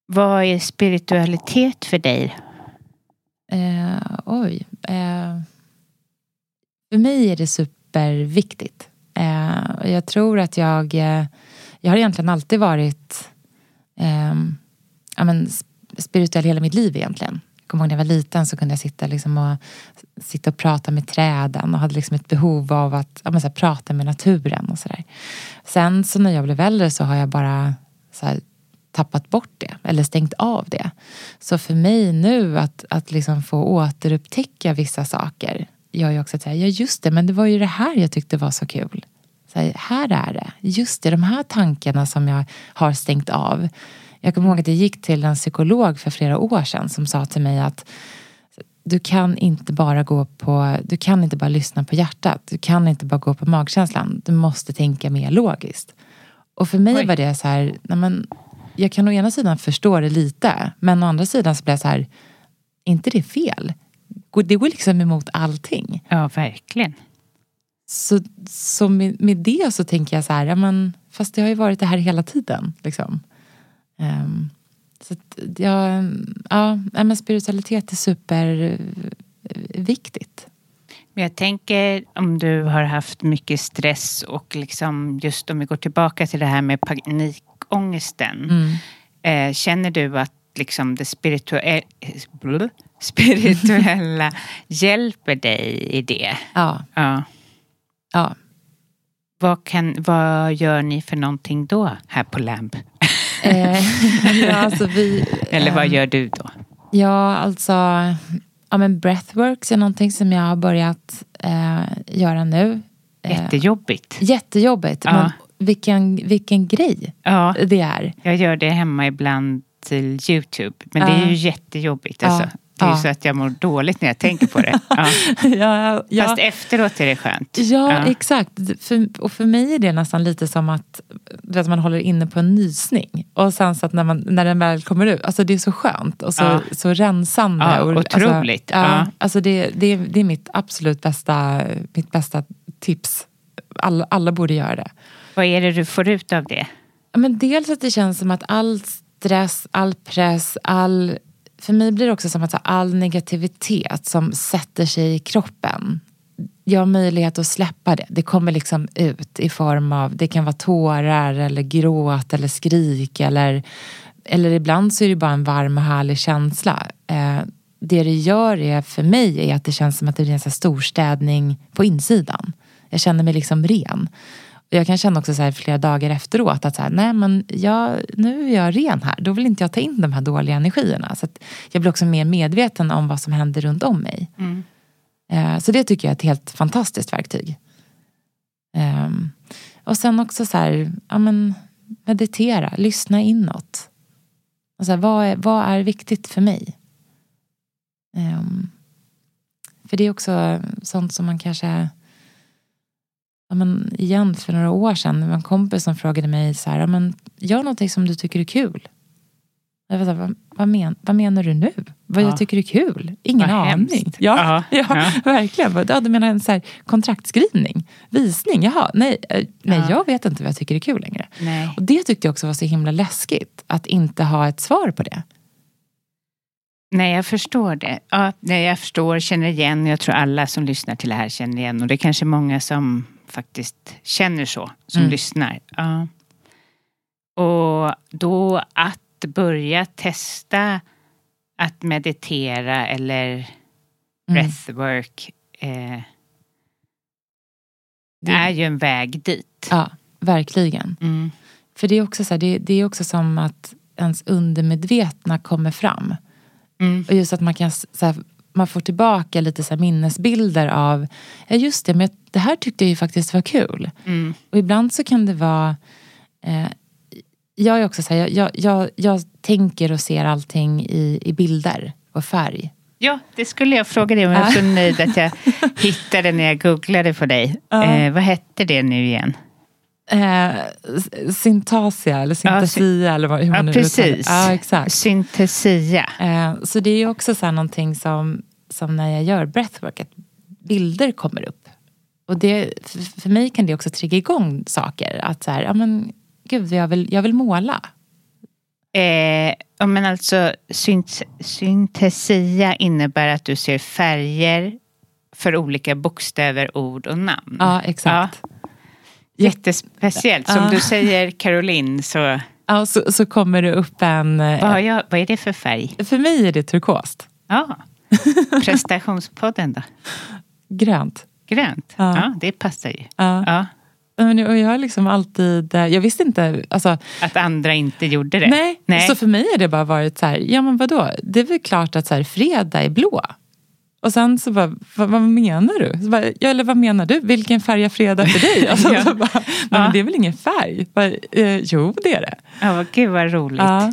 Vad är spiritualitet för dig? Eh, oj. Eh, för mig är det superviktigt. Eh, jag tror att jag... Eh, jag har egentligen alltid varit eh, ja, men, sp- spirituell hela mitt liv egentligen. Jag kommer ihåg när jag var liten så kunde jag sitta, liksom och, sitta och prata med träden och hade liksom ett behov av att ja, men, så här, prata med naturen och sådär. Sen så när jag blev äldre så har jag bara så här, tappat bort det eller stängt av det. Så för mig nu att, att liksom få återupptäcka vissa saker gör ju också att säga, ja just det, men det var ju det här jag tyckte var så kul. Så här, här är det. Just det, de här tankarna som jag har stängt av. Jag kommer ihåg att jag gick till en psykolog för flera år sedan som sa till mig att du kan inte bara gå på, du kan inte bara lyssna på hjärtat. Du kan inte bara gå på magkänslan. Du måste tänka mer logiskt. Och för mig Oj. var det så här, nej men, jag kan å ena sidan förstå det lite, men å andra sidan så blir jag så här, är inte det fel? Det går liksom emot allting. Ja, verkligen. Så, så med, med det så tänker jag så här, ja, men, fast det har ju varit det här hela tiden. Liksom. Ehm, så ja, ja, men spiritualitet är superviktigt. Men jag tänker om du har haft mycket stress och liksom just om vi går tillbaka till det här med panikångesten. Mm. Eh, känner du att liksom det spirituella, spirituella hjälper dig i det? Ja, Ja. ja. Vad, kan, vad gör ni för någonting då här på LAMB? Eh, ja, alltså vi, Eller vad ehm, gör du då? Ja, alltså ja, men breathworks är någonting som jag har börjat eh, göra nu. Eh, Jättejobbigt. jättejobbigt, Ja. men vilken, vilken grej Ja, det är. jag gör det hemma ibland till Youtube. Men det är Ja. ju jättejobbigt. Ja. Alltså. Det är ju Ja. så att jag mår dåligt när jag tänker på det. Ja. ja, ja, Fast efteråt är det skönt. ja, exakt. För, och för mig är det nästan lite som att vet, man håller inne på en nysning. Och sen så att när, man, när den väl kommer ut, alltså det är så skönt och så, så rensande. Ja, och, otroligt. Alltså, ja, alltså det, det, det är mitt absolut bästa, mitt bästa tips. Alla, alla borde göra det. Vad är det du får ut av det? Men dels att det känns som att all stress, all press, all... För mig blir det också som att så all negativitet som sätter sig i kroppen. Jag har möjlighet att släppa det. Det kommer liksom ut i form av, det kan vara tårar eller gråt eller skrik eller, eller ibland så är det bara en varm och härlig känsla. Eh, det det gör är för mig är att det känns som att det blir en så storstädning på insidan. Jag känner mig liksom ren. Jag kan känna också så här flera dagar efteråt att så här, nej men jag, nu är jag ren här. Då vill inte jag ta in de här dåliga energierna. Så jag blir också mer medveten om vad som händer runt om mig. Eh, Så det tycker jag är ett helt fantastiskt verktyg. Ehm, Och sen också så här, ja men meditera, lyssna inåt. Och så här, vad, är, vad är viktigt för mig? Ehm, För det är också sånt som man kanske ja, men igen för några år sedan, det var en kompis som frågade mig så här, ja, men gör någonting som du tycker är kul. Jag var så här, vad, vad, men, vad menar du nu? Vad Ja. jag tycker är kul? Ingen Vad aning. Ja, Ja, ja, verkligen. Ja, du menar en så här, kontraktskrivning? Visning? Jaha, nej, eh, nej Ja. jag vet inte vad jag tycker är kul längre. Nej. Och det tyckte jag också var så himla läskigt, att inte ha ett svar på det. Nej, jag förstår det. Ja, nej, jag förstår, känner igen. Jag tror alla som lyssnar till det här känner igen. Och det är kanske många som faktiskt känner så, som Mm. lyssnar. Ja. Och då att börja testa att meditera eller Mm. breathwork eh, Det- är ju en väg dit. Ja, verkligen. Mm. För det är också, så här, det, det är också som att ens undermedvetna kommer fram. Mm. Och just att man kan så här, man får tillbaka lite så minnesbilder av, ja just det, men det här tyckte jag ju faktiskt var kul. Mm. Och ibland så kan det vara Eh, jag är också så här, jag, jag, jag, tänker och ser allting i, i bilder och färg. Ja, det skulle jag fråga dig om. Jag är så nöjd att jag hittade när jag googlade på dig. Eh, vad hette det nu igen? Eh, syntasia eller syntesia eller vad, hur man Ja, nu precis. Ja, exakt. Syntesia. Eh, så det är ju också så här någonting som, som när jag gör breathwork, att bilder kommer upp. Och det, för, mig kan det också trigga igång saker. Att så här, ja men gud, jag vill, jag vill måla. Eh, ja, men alltså, synt, syntesia innebär att du ser färger för olika bokstäver, ord och namn. Ja, exakt. Jättespeciellt. Som du säger Caroline, så Ja, så, så kommer det upp en... eh, vad, jag, vad är det för färg? För mig är det turkost. Ja, prestationspodden då? Grönt. Grönt? Ja. Ja, det passar ju. Ja. Ja, och jag har liksom alltid... eh, Jag visste inte... Alltså, att andra inte gjorde det. nej, Nej. Så för mig har det bara varit så här, ja men vadå? Det är väl klart att så här, fredag är blå. Och sen så bara, vad, vad menar du? Bara, ja, eller vad menar du? Vilken färg är fredag för dig? Alltså, Ja. bara, nej, Ja. men det är väl ingen färg? Bara, eh, jo, det är det. Ja, gud vad roligt. Ja.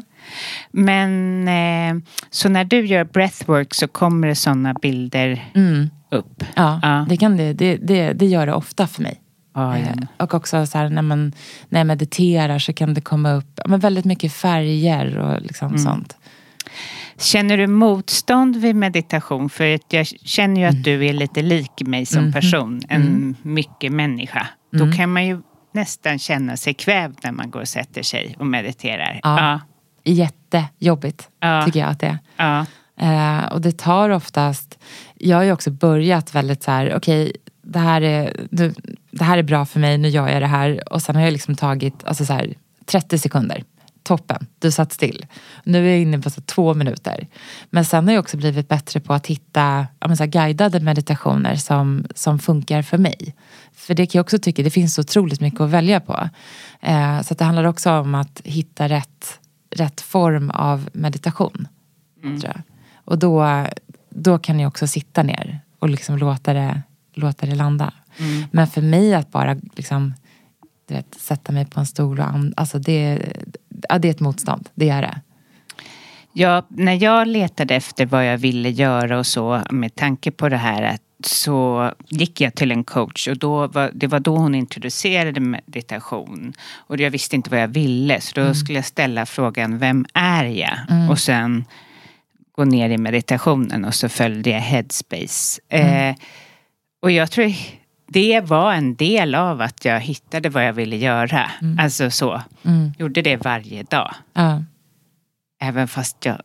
Men så så när du gör breathwork så kommer det sådana bilder Mm. upp? Ja. Det, kan det, det, det, det gör det ofta för mig. Ja, ja. Eh, Och också så här, när, man, när jag mediterar så kan det komma upp men väldigt mycket färger och liksom Mm. sånt. Känner du motstånd vid meditation? För jag känner ju att du är lite lik mig som Mhm. person. En mycket människa. Mm. Då kan man ju nästan känna sig kvävd när man går och sätter sig och mediterar. Ja. Ja. Jättejobbigt Ja. tycker jag att det är. Ja. Eh, och det tar oftast, jag har ju också börjat väldigt så här, okej det, här är, nu, det här är bra för mig, nu gör jag det här. Och sen har jag liksom tagit alltså så här, 30 sekunder. Toppen, du satt still. Nu är jag inne på så två minuter. Men sen har jag också blivit bättre på att hitta ja, så guidade meditationer som, som funkar för mig. För det kan jag också tycka, det finns så otroligt mycket att välja på. Eh, så det handlar också om att hitta rätt, rätt form av meditation. Jag. Och då, då kan jag också sitta ner och liksom låta, det, låta det landa. Men för mig att bara liksom, du vet, sätta mig på en stol och and, alltså det, ja, det är ett motstånd, det är det. Ja, när jag letade efter vad jag ville göra och så med tanke på det här så gick jag till en coach och då var, det var då hon introducerade meditation. Och jag visste inte vad jag ville så då skulle jag ställa frågan vem är jag? Och sen gå ner i meditationen och så följde jag headspace. Eh, och jag tror det var en del av att jag hittade vad jag ville göra. Alltså så. Gjorde det varje dag. Ja. Även fast jag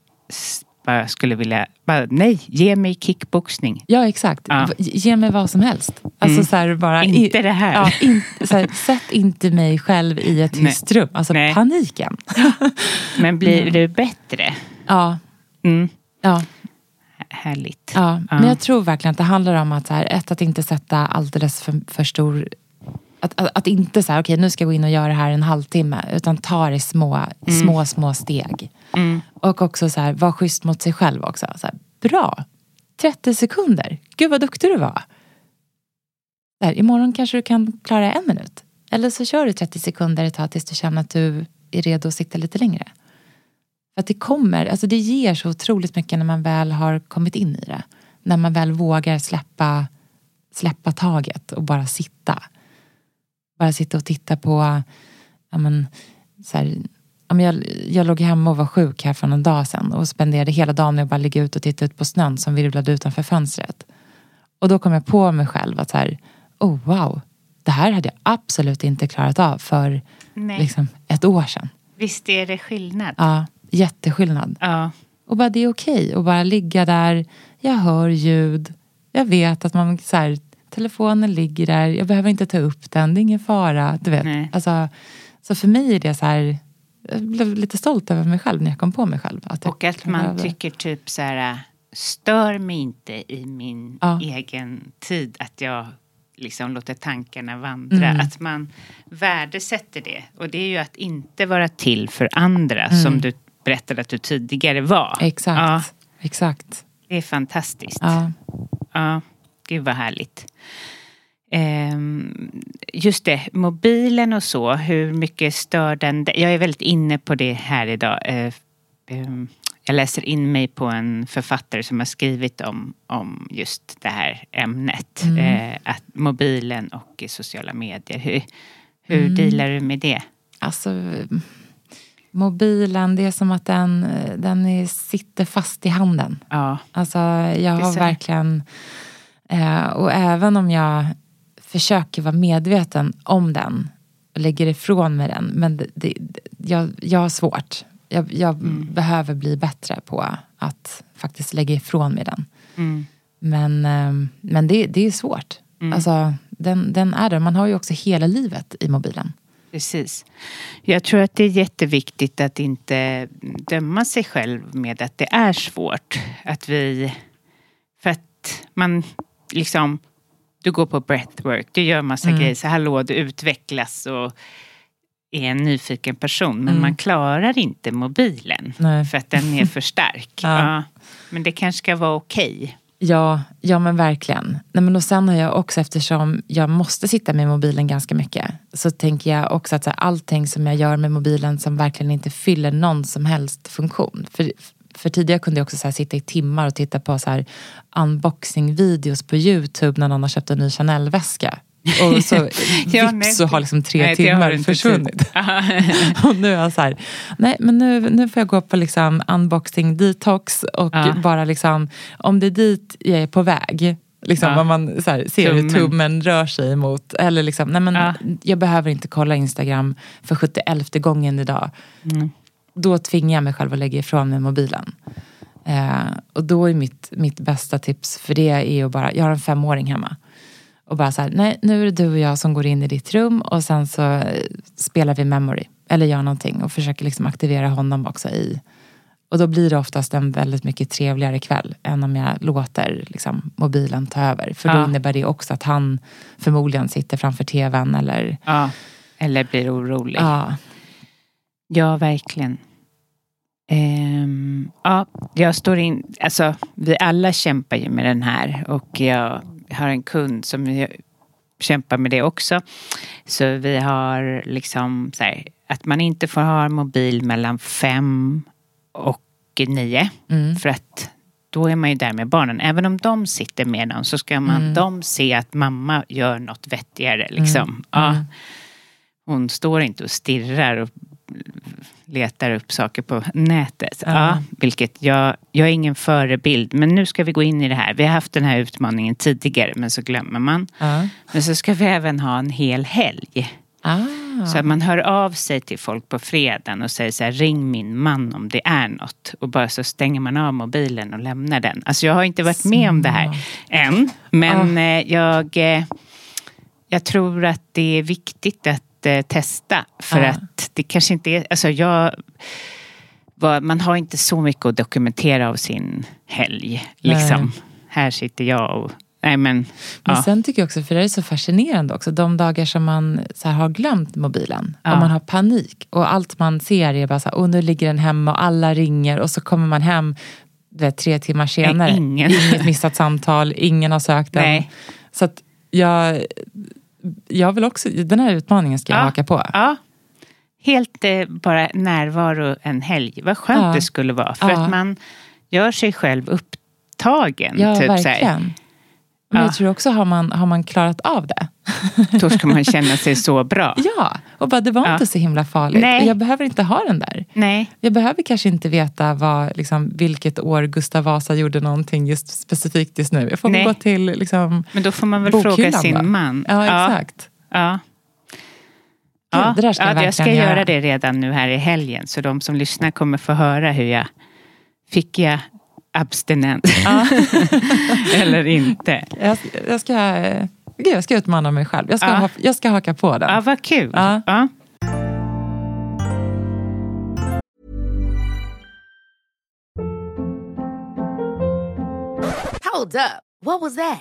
bara skulle vilja, bara, nej, ge mig kickboxning. Ja, exakt. Ja. Ge mig vad som helst. Alltså så här, bara, Inte det här. Ja, in, här, sätt inte mig själv i ett tyst rum. Alltså Nej. paniken. Men blir du bättre? Ja, Mm. ja. Härligt. Ja, Ja. men jag tror verkligen att det handlar om att, så här, ett, att inte sätta alldeles för, för stor... Att, att, att inte säga okej nu ska jag gå in och göra det här en halvtimme. Utan ta det i små, små, små steg. Mm. Och också så här, var schysst mot sig själv också. Så här, bra, 30 sekunder. Gud vad duktig du var. Där, imorgon kanske du kan klara en minut. Eller så kör du 30 sekunder ett tag tills du känner att du är redo att sitta lite längre. För att det kommer, alltså det ger så otroligt mycket när man väl har kommit in i det. När man väl vågar släppa, släppa taget och bara sitta. Bara sitta och titta på, ja men, så här, ja, jag, jag låg hemma och var sjuk här för någon dag sedan och spenderade hela dagen med att bara ligga ut och titta ut på snön som virvlade utanför fönstret. Och då kom jag på mig själv att så här, oh wow, det här hade jag absolut inte klarat av för liksom, ett år sedan. Visst är det skillnad? Ja, jätteskillnad. Ja. Och bara det är okej att bara ligga där. Jag hör ljud. Jag vet att man så här, telefonen ligger där. Jag behöver inte ta upp den. Det är ingen fara. Du vet. Nej. Alltså, så för mig är det så här. Jag blev lite stolt över mig själv när jag kom på mig själv. Att Och att man behöva- tycker typ så här, stör mig inte i min Ja. egen tid. Att jag liksom låter tankarna vandra. Mm. Att man värdesätter det. Och det är ju att inte vara till för andra. Mm. Som du berättade att du tidigare var. Exakt. Ja, Exakt. det är fantastiskt. Ja. Ja, gud vad härligt. Ehm, just det, mobilen och så, hur mycket stör den? Jag är väldigt inne på det här idag. Eh, ehm, jag läser in mig på en författare som har skrivit om, om just det här ämnet. Mm. Eh, att mobilen och sociala medier. Hur, hur Mm. dealar du med det? Alltså, mobilen, det är som att den, den är, sitter fast i handen. Ja, Alltså, jag har verkligen... Eh, och även om jag försöker vara medveten om den och lägger ifrån mig den. Men det, det, jag, jag har svårt. Jag, jag behöver bli bättre på att faktiskt lägga ifrån mig den. mm, Men, eh, men det, det är svårt. Alltså, den, den är där. Man har ju också hela livet i mobilen. Precis. Jag tror att det är jätteviktigt att inte döma sig själv med att det är svårt. Att vi... För att man liksom... Du går på breathwork, du gör massa Mm. grejer. Så hallå, du utvecklas och är en nyfiken person. Men Mm. man klarar inte mobilen. Nej. För att den är för stark. Ja. ja. Men det kanske ska vara okej. Ja, ja men verkligen. Nej, men och sen har jag också, eftersom jag måste sitta med mobilen ganska mycket, så tänker jag också att så här, allting som jag gör med mobilen som verkligen inte fyller någon som helst funktion. För, för tidigare kunde jag också så här, sitta i timmar och titta på så här, unboxing-videos på YouTube när någon har köpt en ny Chanel-väska. Och så Ja, vips så har liksom tre Nej, timmar försvunnit. Och nu är jag så här, nej men nu, nu får jag gå på liksom unboxing detox och Ja. bara liksom, om det är dit jag är på väg, liksom Ja. om man så här, ser Tummen. hur tummen rör sig mot, eller liksom, nej men Ja. jag behöver inte kolla Instagram för 71 gången idag. Mm. Då tvingar jag mig själv att lägga ifrån mig mobilen. Eh, och då är mitt, mitt bästa tips för det är att bara, jag har en femåring hemma. Och bara så här, nej nu är det du och jag som går in i ditt rum och sen så eh, spelar vi memory. Eller gör någonting och försöker liksom aktivera honom också i. Och då blir det oftast en väldigt mycket trevligare kväll än om jag låter liksom, mobilen ta över. För då Ja. innebär det också att han förmodligen sitter framför tvn eller Ja. Eller blir orolig. ja, Ja, verkligen. Ehm, ja, jag står in, alltså vi alla kämpar ju med den här och jag har en kund som kämpar med det också. Så vi har liksom så här, att man inte får ha mobil mellan fem och nio. Mm. För att då är man ju där med barnen. Även om de sitter med dem så ska man, Mm. de se att mamma gör något vettigare. Liksom. Ja. Mm. Hon står inte och stirrar och letar upp saker på nätet. Ja. Ja. vilket jag, jag är ingen förebild. Men nu ska vi gå in i det här. Vi har haft den här utmaningen tidigare men så glömmer man. ja. Men så ska vi även ha en hel helg. Ah. Så att man hör av sig till folk på fredagen och säger så här, ring min man om det är något. Och bara så stänger man av mobilen och lämnar den. Alltså jag har inte varit med om det här än. Men eh, jag, eh, jag tror att det är viktigt att eh, testa. För Ja. att det kanske inte är, alltså jag man har inte så mycket att dokumentera av sin helg. Liksom. Här sitter jag och, nej men, Men ja. sen tycker jag också, för det är så fascinerande också, de dagar som man så har glömt mobilen Ja. och man har panik och allt man ser är bara så här, och nu ligger den hemma och alla ringer och så kommer man hem vet, tre timmar senare. ingen. Inget missat samtal, ingen har sökt den. Nej. Så att jag, jag vill också, den här utmaningen ska jag Ja. haka på. Ja. Helt eh, bara närvaro en helg. Vad skönt Ja. det skulle vara. För Ja. att man gör sig själv upptagen. Ja, typ så här. Men Ja. jag tror också, har man, har man klarat av det? Då ska man känna sig så bra. Ja, och bara det var Ja. inte så himla farligt. Nej. Jag behöver inte ha den där. Nej. Jag behöver kanske inte veta vad, liksom, vilket år Gustav Vasa gjorde någonting just specifikt just nu. Jag får Nej. gå till liksom, Men då får man väl fråga sin då. man. Ja, exakt. Ja. Ja, där ska ja, jag jag ska göra göra. det redan nu här i helgen. Så de som lyssnar kommer få höra hur jag... Fick jag abstinens? Eller inte? Jag, jag, ska, gud, jag ska utmana mig själv. Jag ska, Ja. ha, jag ska haka på den. Ja, vad kul. Ja. Ja. Hold up. What was that?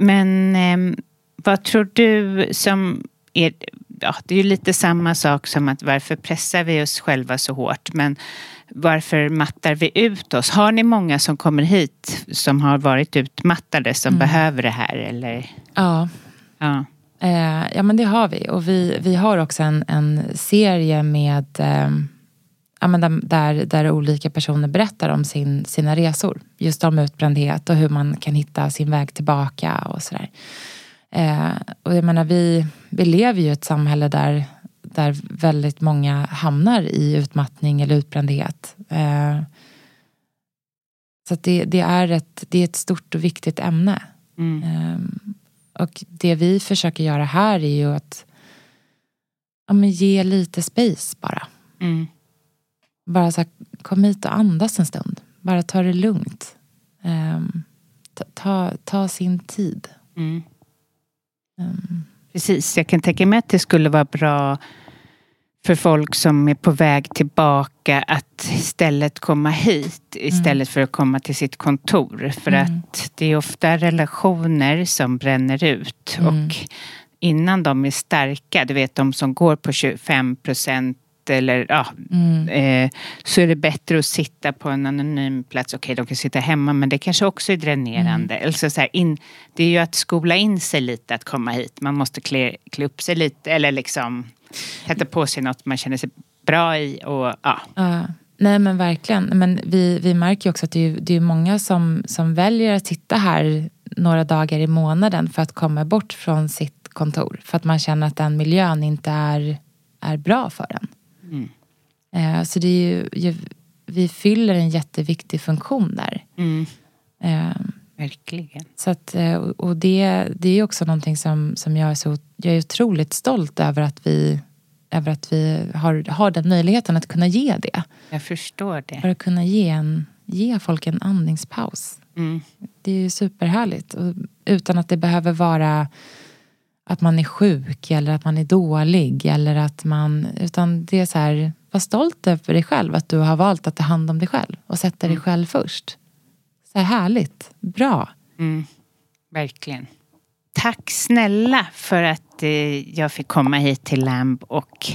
Men eh, vad tror du som är... Ja, det är ju lite samma sak som att varför pressar vi oss själva så hårt? Men varför mattar vi ut oss? Har ni många som kommer hit som har varit utmattade som Mm. behöver det här? Eller? Ja. Ja. Eh, ja men det har vi. Och vi, vi har också en, en serie med eh, ja, men där- där, olika personer berättar om sin, sina resor. Just om utbrändhet och hur man kan hitta sin väg tillbaka och sådär. Eh, och jag menar vi, vi lever ju i ett samhälle där, där väldigt många hamnar i utmattning eller utbrändhet. Eh, så det, det, är ett, det är ett stort och viktigt ämne. Mm. Ehm, och det vi försöker göra här är ju att ja, men ge lite space bara. Mm. Bara så här, kom hit och andas en stund. Bara ta det lugnt. Ehm, ta, ta, ta sin tid. Mm. Ehm, Precis, jag kan tänka mig att det skulle vara bra för folk som är på väg tillbaka att istället komma hit istället för att komma till sitt kontor. För Mm. att det är ofta relationer som bränner ut. Mm. Och innan de är starka, du vet de som går på 25 procent eller ja, mm, eh, så är det bättre att sitta på en anonym plats. Okej, de kan sitta hemma men det kanske också är dränerande. Mm. Alltså, så här, in, det är ju att skola in sig lite att komma hit. Man måste klä, klä upp sig lite eller liksom sätta på sig något man känner sig bra i. Och, ja. Ja, nej men verkligen. Men vi, vi märker ju också att det är, det är många som, som väljer att sitta här några dagar i månaden för att komma bort från sitt kontor. För att man känner att den miljön inte är, är bra för en. Mm. Eh, så det är ju, vi fyller en jätteviktig funktion där. Mm, Eh, verkligen. så att, eh, och det, det är också någonting som, som jag är så jag är otroligt stolt över att vi, över att vi har, har den möjligheten att kunna ge det. Jag förstår det. För att kunna ge, en, ge folk en andningspaus. Mm. Det är ju superhärligt. Och utan att det behöver vara att man är sjuk eller att man är dålig. Eller att man, utan det är så här, var stolt över dig själv. Att du har valt att ta hand om dig själv. Och sätta dig själv först. Så här härligt. Bra. Mm, verkligen. Tack snälla för att eh, jag fick komma hit till Lamb och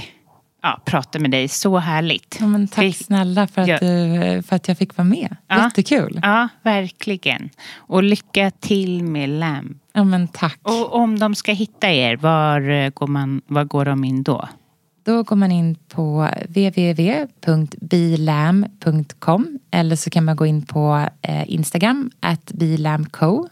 ja, prata med dig. Så härligt. Ja, men tack Vi- snälla för att, Ja. du, för att jag fick vara med. Ja. Jättekul. Ja, verkligen. Och lycka till med Lamb. Ja, men tack. Och om de ska hitta er, var eh, går, man, var går de in då? Då går man in på www.bilam.com eller så kan man gå in på eh, Instagram, at bilamco.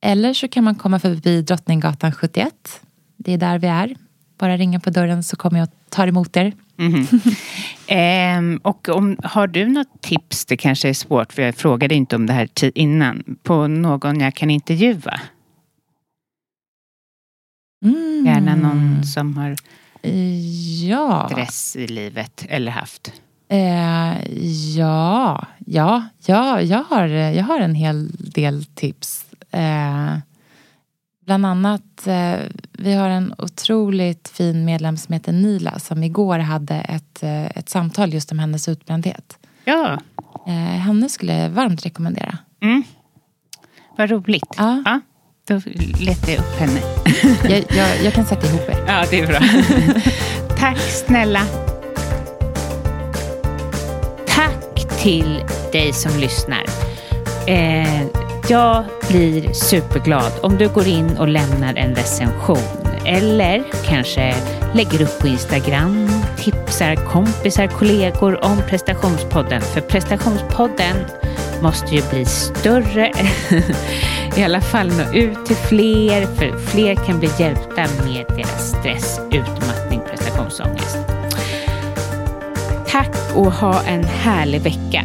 Eller så kan man komma förbi Drottninggatan 71. Det är där vi är. Bara ringa på dörren så kommer jag tar emot er. Mhm. Ehm, och om, har du något tips, det kanske är svårt för jag frågade inte om det här innan, på någon jag kan intervjua? Mm. Gärna någon som har Ja. stress i livet eller haft. Eh, ja, ja, ja jag, har, jag har en hel del tips. Eh, bland annat, eh, vi har en otroligt fin medlem som heter Nila som igår hade ett, eh, ett samtal just om hennes utbrändhet. Ja, Eh, henne skulle jag varmt rekommendera. Mm. Vad roligt. Ja. ja. Då letar jag upp henne. Jag, jag, jag kan sätta ihop er. Ja, det är bra. Tack snälla. Tack till dig som lyssnar. Eh, jag blir superglad om du går in och lämnar en recension eller kanske lägger upp på Instagram, tipsar kompisar, kollegor om prestationspodden. För prestationspodden måste ju bli större, i alla fall nå ut till fler, för fler kan bli hjälpta med deras stress, utmattning, prestationsångest. Tack och ha en härlig vecka.